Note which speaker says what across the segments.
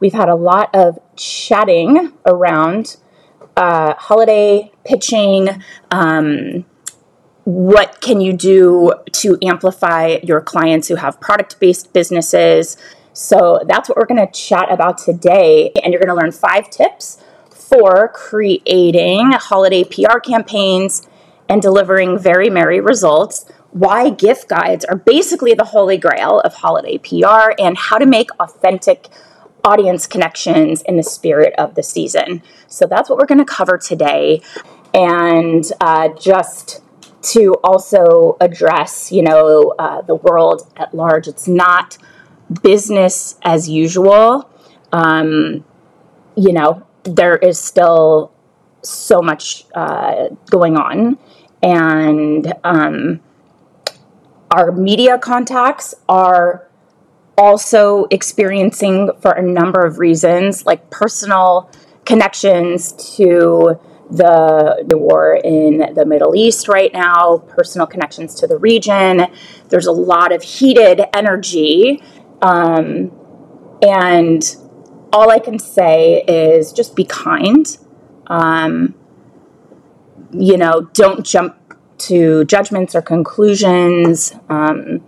Speaker 1: we've had a lot of chatting around uh, holiday pitching. Um, what can you do to amplify your clients who have product based businesses? So, that's what we're going to chat about today. And you're going to learn five tips for creating holiday PR campaigns and delivering very merry results. Why gift guides are basically the holy grail of holiday PR and how to make authentic audience connections in the spirit of the season. So that's what we're going to cover today. And uh, just to also address, you know, uh, the world at large, it's not business as usual. Um, you know, there is still so much uh, going on. And um, our media contacts are also experiencing, for a number of reasons, like personal connections to the, the war in the Middle East right now, personal connections to the region. There's a lot of heated energy. Um, and all I can say is just be kind. Um, you know, don't jump to judgments or conclusions. Um,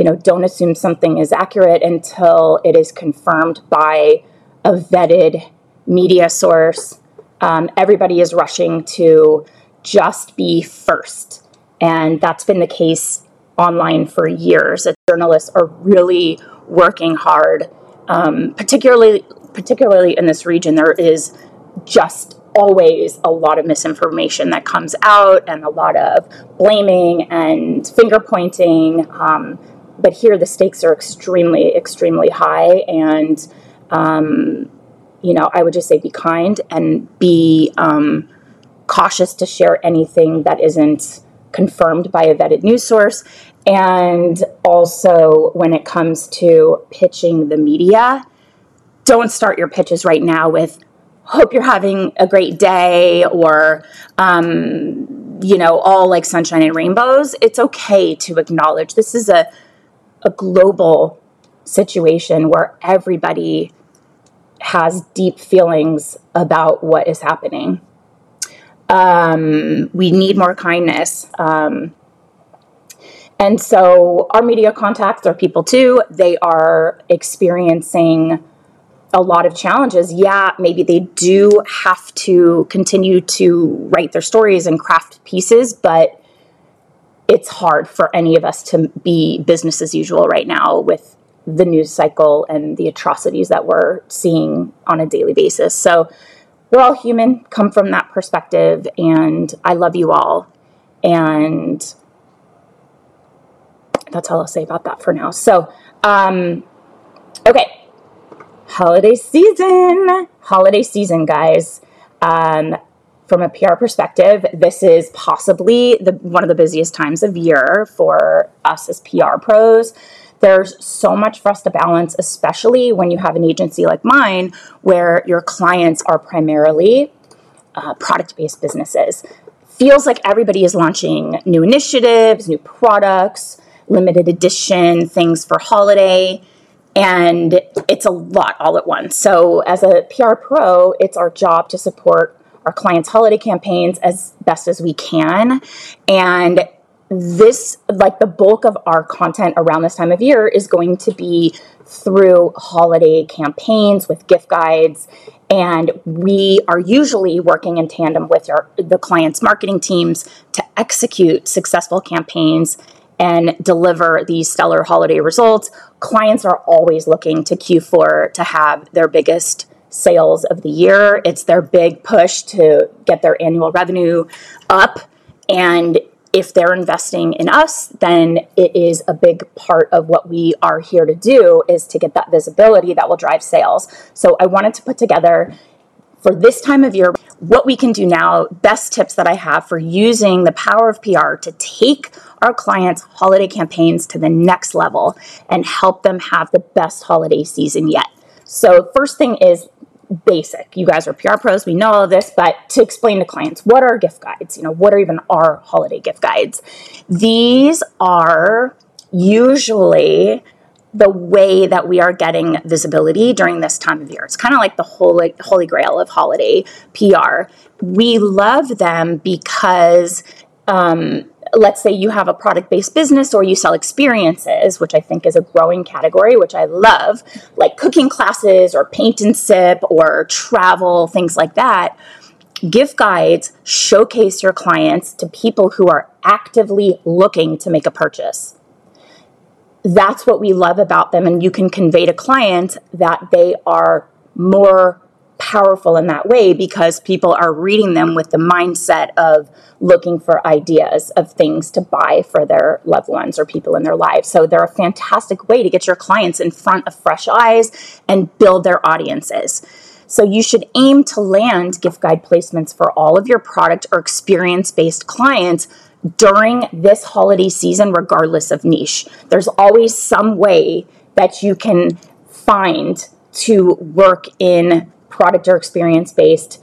Speaker 1: you know, don't assume something is accurate until it is confirmed by a vetted media source. Um, everybody is rushing to just be first. And that's been the case online for years. Journalists are really working hard, um, particularly particularly in this region. There is just always a lot of misinformation that comes out and a lot of blaming and finger pointing. Um, but here the stakes are extremely, extremely high. And, um, you know, I would just say be kind and be um, cautious to share anything that isn't confirmed by a vetted news source. And also, when it comes to pitching the media, don't start your pitches right now with, hope you're having a great day or, um, you know, all like sunshine and rainbows. It's okay to acknowledge this is a a global situation where everybody has deep feelings about what is happening. Um, we need more kindness. Um, and so our media contacts are people too. They are experiencing a lot of challenges. Yeah, maybe they do have to continue to write their stories and craft pieces, but it's hard for any of us to be business as usual right now with the news cycle and the atrocities that we're seeing on a daily basis. So we're all human, come from that perspective, and I love you all. And that's all I'll say about that for now. So, um, okay, holiday season, holiday season, guys. Um, from a PR perspective, this is possibly the, one of the busiest times of year for us as PR pros. There's so much for us to balance, especially when you have an agency like mine where your clients are primarily uh, product based businesses. Feels like everybody is launching new initiatives, new products, limited edition things for holiday and it's a lot all at once. So, as a PR pro, it's our job to support our clients' holiday campaigns as best as we can. And this, like the bulk of our content around this time of year, is going to be through holiday campaigns with gift guides. And we are usually working in tandem with our, the clients' marketing teams to execute successful campaigns and deliver these stellar holiday results. Clients are always looking to Q4 to have their biggest sales of the year. It's their big push to get their annual revenue up. And if they're investing in us, then it is a big part of what we are here to do is to get that visibility that will drive sales. So I wanted to put together for this time of year what we can do now, best tips that I have for using the power of PR to take our clients' holiday campaigns to the next level and help them have the best holiday season yet. So, first thing is basic. You guys are PR pros, we know all of this, but to explain to clients, what are gift guides? You know, what are even our holiday gift guides? These are usually the way that we are getting visibility during this time of year. It's kind of like the holy holy grail of holiday PR. We love them because um, let's say you have a product based business or you sell experiences, which I think is a growing category, which I love, like cooking classes or paint and sip or travel, things like that. Gift guides showcase your clients to people who are actively looking to make a purchase. That's what we love about them. And you can convey to clients that they are more powerful in that way because people are reading them with the mindset of looking for ideas of things to buy for their loved ones or people in their lives. So they're a fantastic way to get your clients in front of fresh eyes and build their audiences. So you should aim to land gift guide placements for all of your product or experience based clients during this holiday season, regardless of niche. There's always some way that you can find to work in product or experience based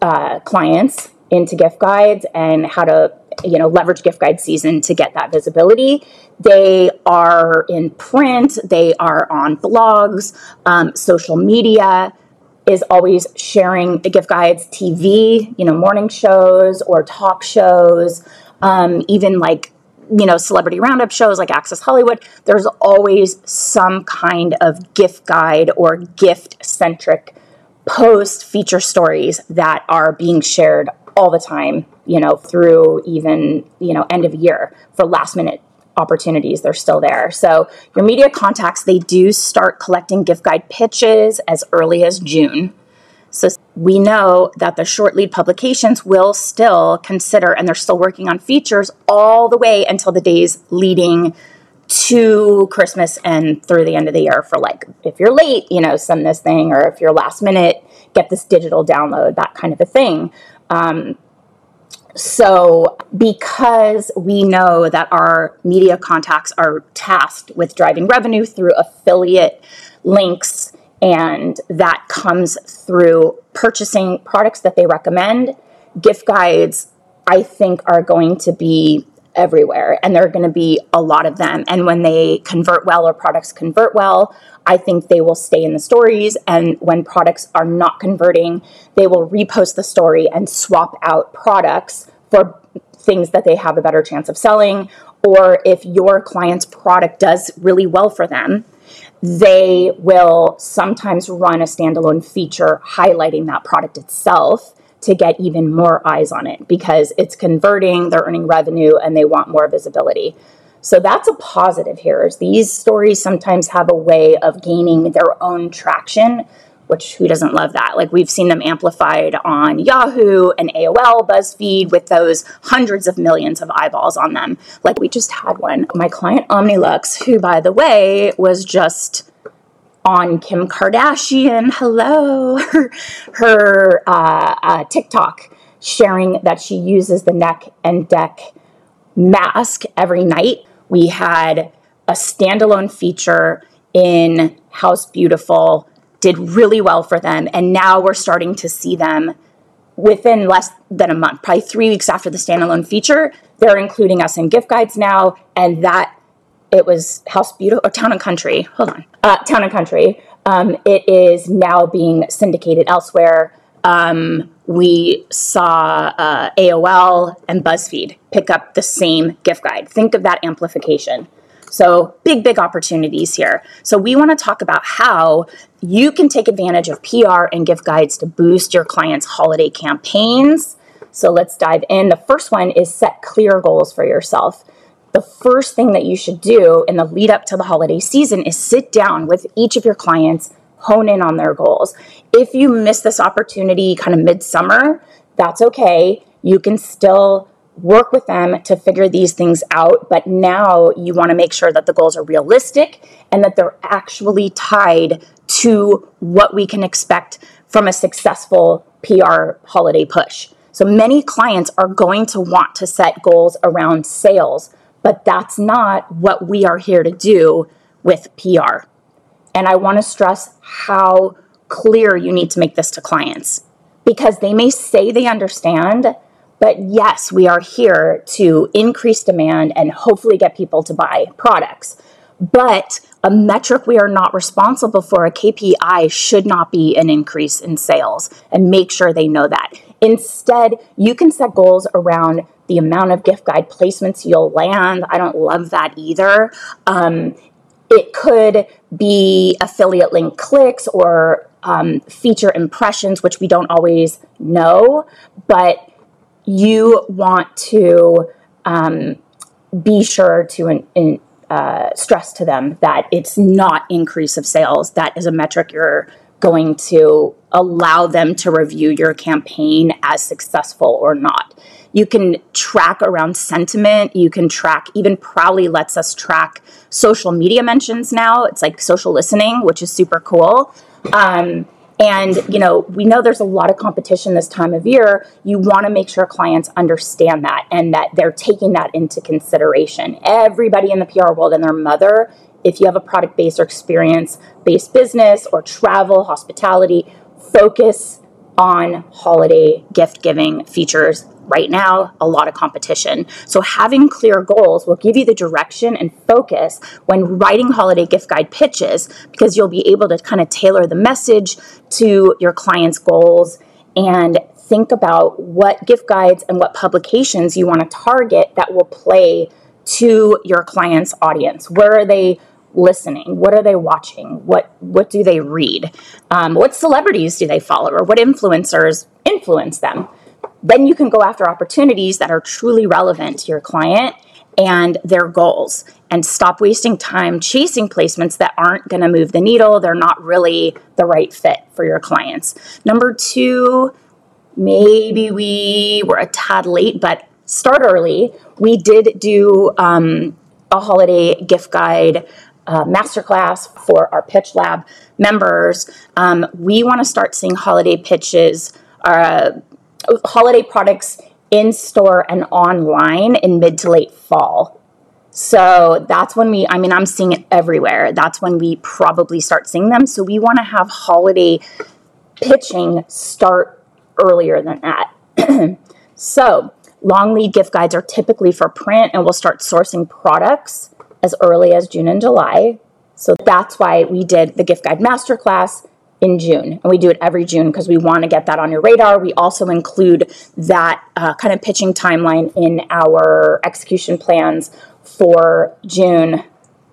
Speaker 1: uh, clients into gift guides and how to you know leverage gift guide season to get that visibility. They are in print they are on blogs um, social media is always sharing the gift guides tv you know morning shows or talk shows um, even like you know celebrity roundup shows like access hollywood there's always some kind of gift guide or gift centric post feature stories that are being shared all the time, you know, through even, you know, end of year for last minute opportunities. They're still there. So your media contacts, they do start collecting gift guide pitches as early as June. So we know that the short lead publications will still consider, and they're still working on features all the way until the days leading to Christmas and through the end of the year for like, if you're late, you know, send this thing, or if you're last minute, get this digital download, that kind of a thing. Um, so, because we know that our media contacts are tasked with driving revenue through affiliate links, and that comes through purchasing products that they recommend, gift guides, I think, are going to be everywhere and there are going to be a lot of them. And when they convert well or products convert well i think they will stay in the stories. And when products are not converting they will repost the story and swap out products for things that they have a better chance of selling or if your client's product does really well for them they will sometimes run a standalone feature highlighting that product itself to get even more eyes on it because it's converting, they're earning revenue, and they want more visibility. So that's a positive here. Is these stories sometimes have a way of gaining their own traction, which who doesn't love that? Like we've seen them amplified on Yahoo and AOL, BuzzFeed with those hundreds of millions of eyeballs on them. Like we just had one. My client Omnilux, who by the way was just on Kim Kardashian, hello, her, uh, uh, TikTok sharing that she uses the neck and deck mask every night. We had a standalone feature in House Beautiful, did really well for them, and now we're starting to see them within less than a month, probably three weeks after the standalone feature. They're including us in gift guides now, and that it was House Beautiful, or Town and Country. Hold on, uh, Town and Country. Um, it is now being syndicated elsewhere. Um, we saw uh, AOL and BuzzFeed pick up the same gift guide. Think of that amplification. So, big, big opportunities here. So, we want to talk about how you can take advantage of PR and gift guides to boost your clients' holiday campaigns. So, let's dive in. The first one is set clear goals for yourself the first thing that you should do in the lead up to the holiday season is sit down with each of your clients, hone in on their goals. If you miss this opportunity kind of midsummer, that's okay. You can still work with them to figure these things out. But now you want to make sure that the goals are realistic and that they're actually tied to what we can expect from a successful PR holiday push. So many clients are going to want to set goals around sales, but that's not what we are here to do with PR. And I want to stress how clear you need to make this to clients because they may say they understand, but yes, we are here to increase demand and hopefully get people to buy products. But a metric we are not responsible for, a KPI, should not be an increase in sales and make sure they know that. Instead, you can set goals around the amount of gift guide placements you'll land. I don't love that either. Um, it could be affiliate link clicks or um, feature impressions, which we don't always know, but you want to um, be sure to in, in, uh, stress to them that it's not increase of sales. That is a metric you're going to allow them to review your campaign as successful or not. You can track around sentiment. You can track, even Prowly lets us track social media mentions now. It's like social listening, which is super cool. Um, and you know, we know there's a lot of competition this time of year. You want to make sure clients understand that and that they're taking that into consideration. Everybody in the PR world and their mother, if you have a product based or experience based business or travel, hospitality, focus on holiday gift giving features right now a lot of competition. So having clear goals will give you the direction and focus when writing holiday gift guide pitches because you'll be able to kind of tailor the message to your client's goals and think about what gift guides and what publications you want to target that will play to your client's audience. Where are they listening? What are they watching? What what do they read? Um, what celebrities do they follow, or what influencers influence them? Then you can go after opportunities that are truly relevant to your client and their goals and stop wasting time chasing placements that aren't going to move the needle. They're not really the right fit for your clients. Number two, maybe we were a tad late, but start early. We did do um, a holiday gift guide uh, masterclass for our Pitch Lab members. Um, we want to start seeing holiday pitches. Uh, holiday products in store and online in mid to late fall. So that's when we, I mean, I'm seeing it everywhere. That's when we probably start seeing them. So we want to have holiday pitching start earlier than that. so long lead gift guides are typically for print, and we'll start sourcing products as early as June and July. So that's why we did the gift guide masterclass in June. And we do it every June because we want to get that on your radar. We also include that uh, kind of pitching timeline in our execution plans for June,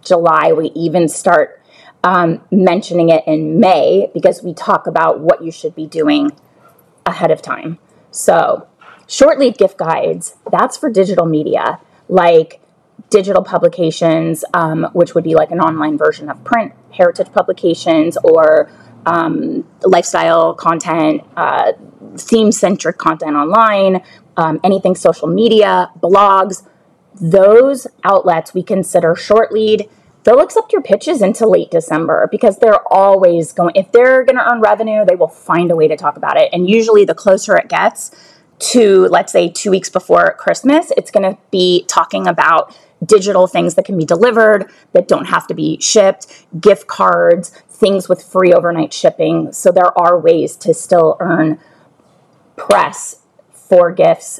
Speaker 1: July. We even start um, mentioning it in May because we talk about what you should be doing ahead of time. So, short lead gift guides, that's for digital media like digital publications, um, which would be like an online version of print heritage publications or um, lifestyle content, uh, theme centric content online, um, anything social media, blogs, those outlets we consider short lead. They'll accept your pitches into late December because they're always going, if they're going to earn revenue, they will find a way to talk about it. And usually, the closer it gets to, let's say, two weeks before Christmas, it's going to be talking about digital things that can be delivered that don't have to be shipped, gift cards, things with free overnight shipping. So there are ways to still earn press for gifts,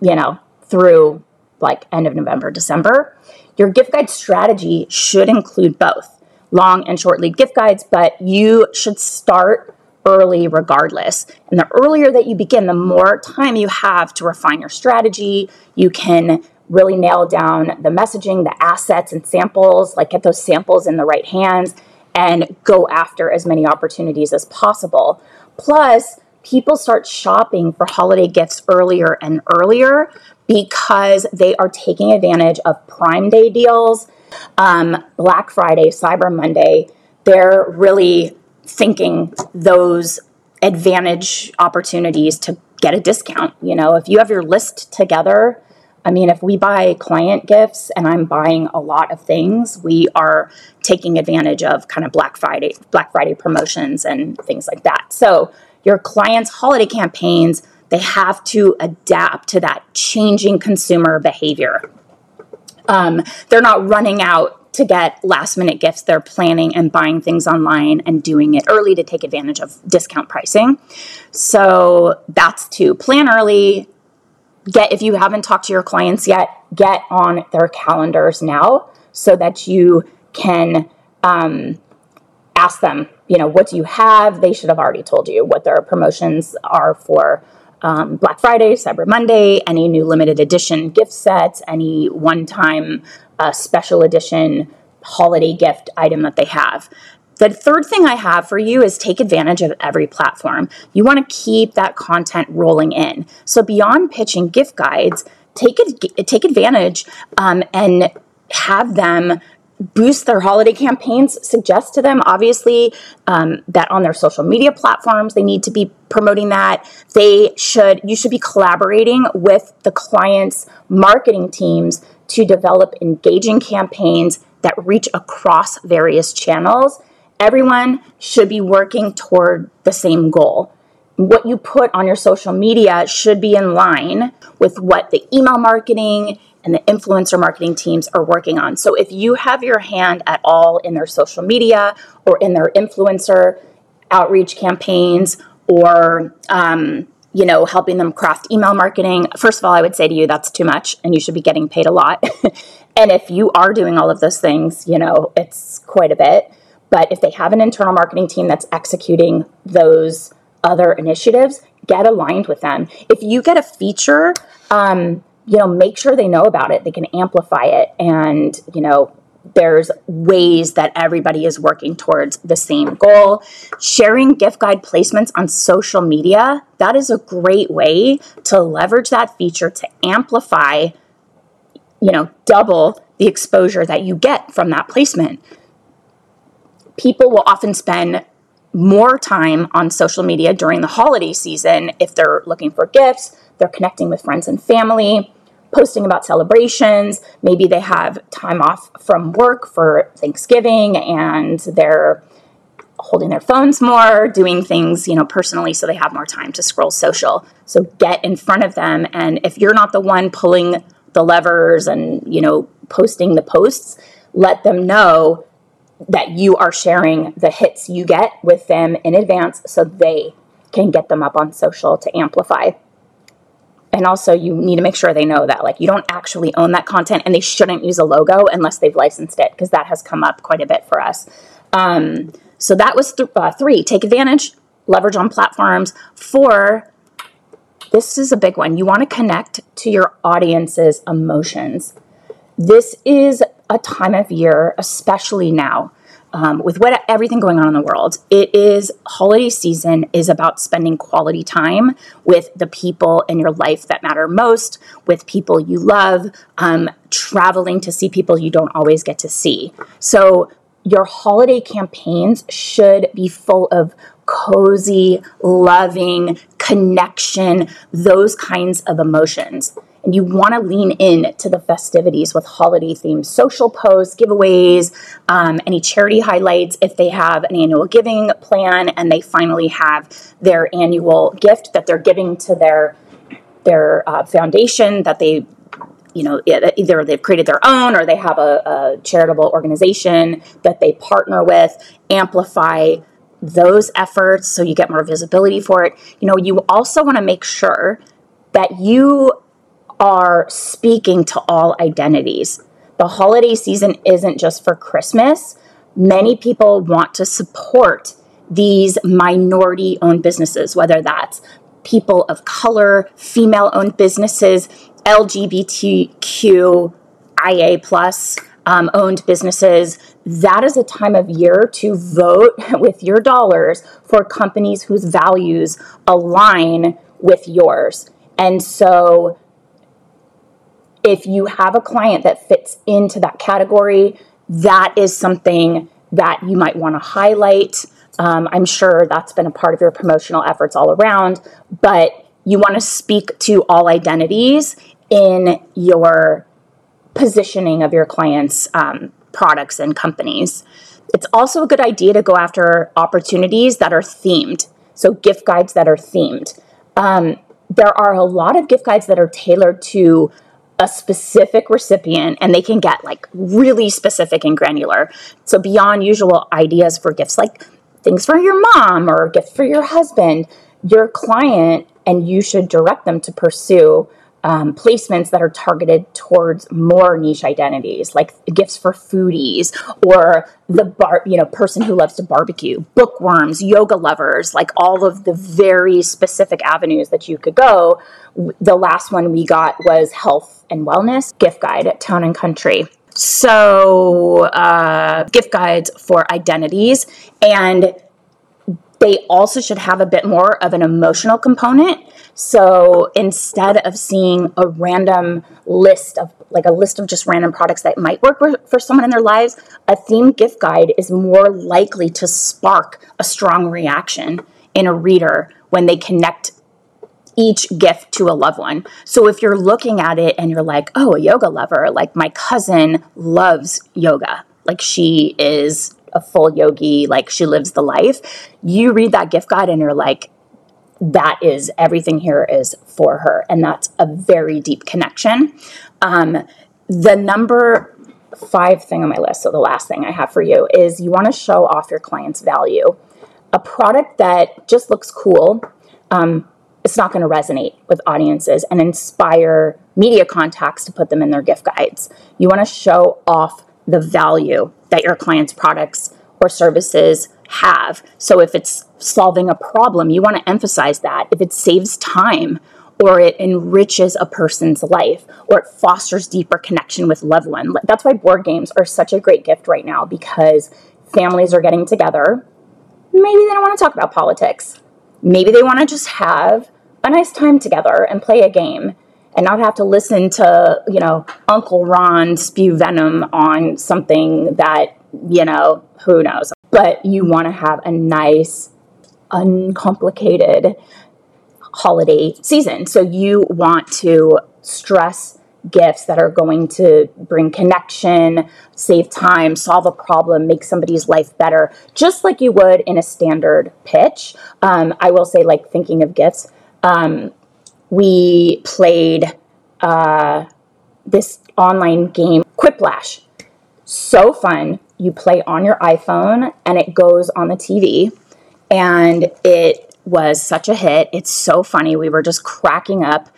Speaker 1: you know, through like end of November, December. Your gift guide strategy should include both long and short lead gift guides, but you should start early regardless. And the earlier that you begin, the more time you have to refine your strategy. You can really nail down the messaging, the assets and samples, like get those samples in the right hands and go after as many opportunities as possible. Plus, people start shopping for holiday gifts earlier and earlier because they are taking advantage of Prime Day deals, um, Black Friday, Cyber Monday. They're really thinking those advantage opportunities to get a discount. You know, if you have your list together, I mean, if we buy client gifts and I'm buying a lot of things, we are taking advantage of kind of Black Friday, Black Friday promotions and things like that. So your clients' holiday campaigns, they have to adapt to that changing consumer behavior. Um, they're not running out to get last minute gifts. They're planning and buying things online and doing it early to take advantage of discount pricing. So that's to plan early. Get, if you haven't talked to your clients yet, get on their calendars now so that you can um, ask them, you know, what do you have? They should have already told you what their promotions are for um, Black Friday, Cyber Monday, any new limited edition gift sets, any one time uh, special edition holiday gift item that they have. The third thing I have for you is take advantage of every platform. You want to keep that content rolling in. So beyond pitching gift guides, take take advantage um, and have them boost their holiday campaigns suggest to them obviously um, that on their social media platforms they need to be promoting that they should you should be collaborating with the clients marketing teams to develop engaging campaigns that reach across various channels everyone should be working toward the same goal. What you put on your social media should be in line with what the email marketing and the influencer marketing teams are working on. So if you have your hand at all in their social media or in their influencer outreach campaigns or um, you know helping them craft email marketing first of all i would say to you that's too much and you should be getting paid a lot. And if you are doing all of those things you know it's quite a bit but if they have an internal marketing team that's executing those other initiatives get aligned with them if you get a feature um, you know, make sure they know about it. They can amplify it. And, you know, there's ways that everybody is working towards the same goal. Sharing gift guide placements on social media, that is a great way to leverage that feature to amplify, you know, double the exposure that you get from that placement. People will often spend more time on social media during the holiday season if they're looking for gifts they're connecting with friends and family, posting about celebrations. Maybe they have time off from work for Thanksgiving and they're holding their phones more, doing things, you know, personally so they have more time to scroll social. So get in front of them and if you're not the one pulling the levers and, you know, posting the posts, let them know that you are sharing the hits you get with them in advance so they can get them up on social to amplify. And also you need to make sure they know that like you don't actually own that content and they shouldn't use a logo unless they've licensed it because that has come up quite a bit for us. Um, so that was th- uh, three. Take advantage leverage on platforms. Four this is a big one. You want to connect to your audience's emotions. This is a time of year especially now um, with what everything going on in the world, it is holiday season is about spending quality time with the people in your life that matter most, with people you love, um, traveling to see people you don't always get to see. So your holiday campaigns should be full of cozy, loving, connection, those kinds of emotions and you want to lean in to the festivities with holiday themed social posts, giveaways, um, any charity highlights if they have an annual giving plan and they finally have their annual gift that they're giving to their their uh, foundation that they you know either they've created their own or they have a, a charitable organization that they partner with amplify those efforts so you get more visibility for it. You know you also want to make sure that you are speaking to all identities. The holiday season isn't just for Christmas. Many people want to support these minority owned businesses, whether that's people of color, female owned businesses, LGBTQIA plus um, owned businesses. That is a time of year to vote with your dollars for companies whose values align with yours. And so if you have a client that fits into that category, that is something that you might want to highlight. Um, I'm sure that's been a part of your promotional efforts all around, but you want to speak to all identities in your positioning of your clients' um, products and companies. It's also a good idea to go after opportunities that are themed. So, gift guides that are themed. Um, there are a lot of gift guides that are tailored to a specific recipient and they can get like really specific and granular. So, beyond usual ideas for gifts like things for your mom or a gift for your husband, your client and you should direct them to pursue um, placements that are targeted towards more niche identities, like gifts for foodies or the bar, you know, person who loves to barbecue, bookworms, yoga lovers, like all of the very specific avenues that you could go. The last one we got was health and wellness gift guide at Town and Country. So, uh, gift guides for identities and they also should have a bit more of an emotional component. So instead of seeing a random list of like a list of just random products that might work for someone in their lives, a themed gift guide is more likely to spark a strong reaction in a reader when they connect each gift to a loved one. So if you're looking at it and you're like, oh, a yoga lover, like my cousin loves yoga, like she is a full yogi, like she lives the life. You read that gift guide and you're like, that is everything here is for her. And that's a very deep connection. Um, the number five thing on my list, so the last thing I have for you, is you want to show off your client's value. A product that just looks cool, um, it's not going to resonate with audiences and inspire media contacts to put them in their gift guides. You want to show off the value that your client's products or services have. So if it's solving a problem, you want to emphasize that. If it saves time or it enriches a person's life or it fosters deeper connection with loved one. That's why board games are such a great gift right now because families are getting together. Maybe they don't want to talk about politics. Maybe they want to just have a nice time together and play a game and not have to listen to, you know, Uncle Ron spew venom on something that, you know, who knows. But you want to have a nice, uncomplicated holiday season. So you want to stress gifts that are going to bring connection, save time, solve a problem, make somebody's life better, just like you would in a standard pitch. Um, I will say, like, thinking of gifts, um, we played uh, this online game, Quiplash. So fun. You play on your iPhone and it goes on the TV. And it was such a hit. It's so funny. We were just cracking up.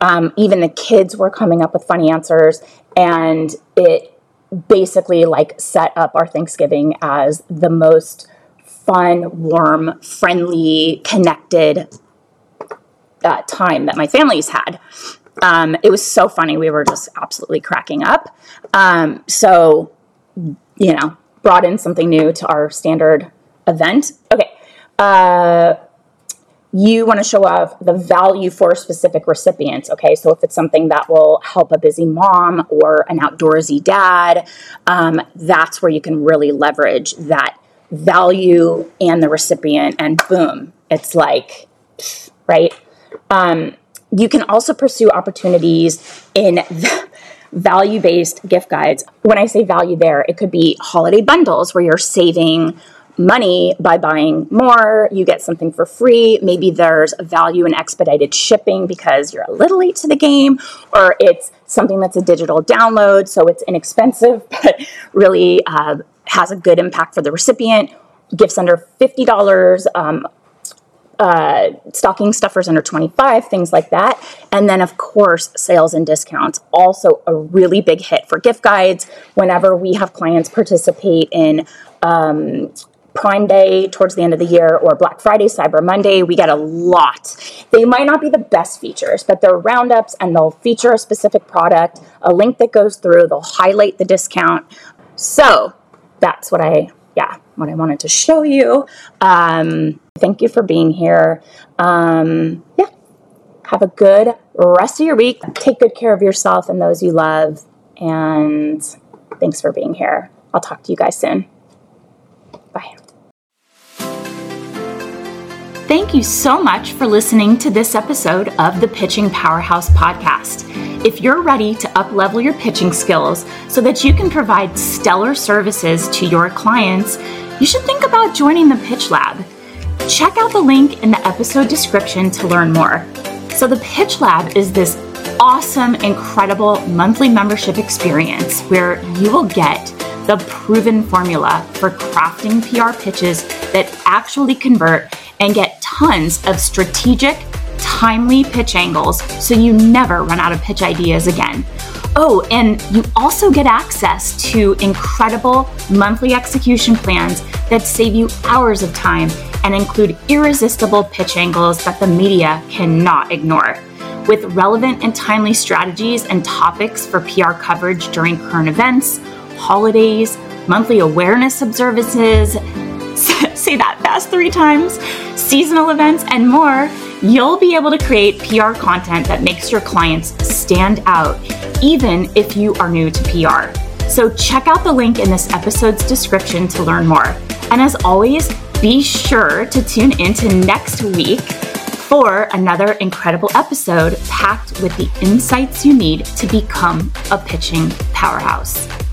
Speaker 1: Um, even the kids were coming up with funny answers. And it basically like set up our Thanksgiving as the most fun, warm, friendly, connected uh, time that my family's had. Um, it was so funny. We were just absolutely cracking up. Um, so, you know, brought in something new to our standard event. Okay. Uh, you want to show off the value for specific recipients. Okay, so if it's something that will help a busy mom or an outdoorsy dad, um, that's where you can really leverage that value and the recipient, and boom, it's like, right? Um, you can also pursue opportunities in value based gift guides. When I say value there, it could be holiday bundles where you're saving money by buying more, you get something for free. Maybe there's value in expedited shipping because you're a little late to the game, or it's something that's a digital download, so it's inexpensive but really uh, has a good impact for the recipient. Gifts under $50, um, uh, stocking stuffers under 25, things like that. And then, of course, sales and discounts, also a really big hit for gift guides. Whenever we have clients participate in um, Prime Day towards the end of the year or Black Friday, Cyber Monday, we get a lot. They might not be the best features, but they're roundups and they'll feature a specific product, a link that goes through, they'll highlight the discount. So that's what I, yeah, what I wanted to show you. Um, thank you for being here. Um, yeah, have a good rest of your week. Take good care of yourself and those you love. And thanks for being here. I'll talk to you guys soon. Bye.
Speaker 2: Thank you so much for listening to this episode of the Pitching Powerhouse podcast. If you're ready to uplevel your pitching skills so that you can provide stellar services to your clients, you should think about joining the Pitch Lab. Check out the link in the episode description to learn more. So, the Pitch Lab is this awesome, incredible monthly membership experience where you will get the proven formula for crafting PR pitches that actually convert and get tons of strategic, timely pitch angles so you never run out of pitch ideas again. Oh, and you also get access to incredible monthly execution plans that save you hours of time and include irresistible pitch angles that the media cannot ignore. With relevant and timely strategies and topics for PR coverage during current events, holidays, monthly awareness observances, say that fast three times, seasonal events, and more, you'll be able to create PR content that makes your clients stand out, even if you are new to PR. So check out the link in this episode's description to learn more. And as always, be sure to tune into next week for another incredible episode packed with the insights you need to become a pitching powerhouse.